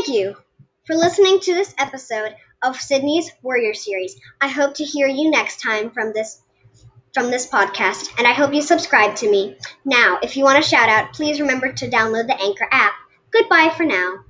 Thank you for listening to this episode of Sydney's Warrior Series. I hope to hear you next time from this from this podcast, and I hope you subscribe to me. Now, if you want a shout out, please remember to download the Anchor app. Goodbye for now.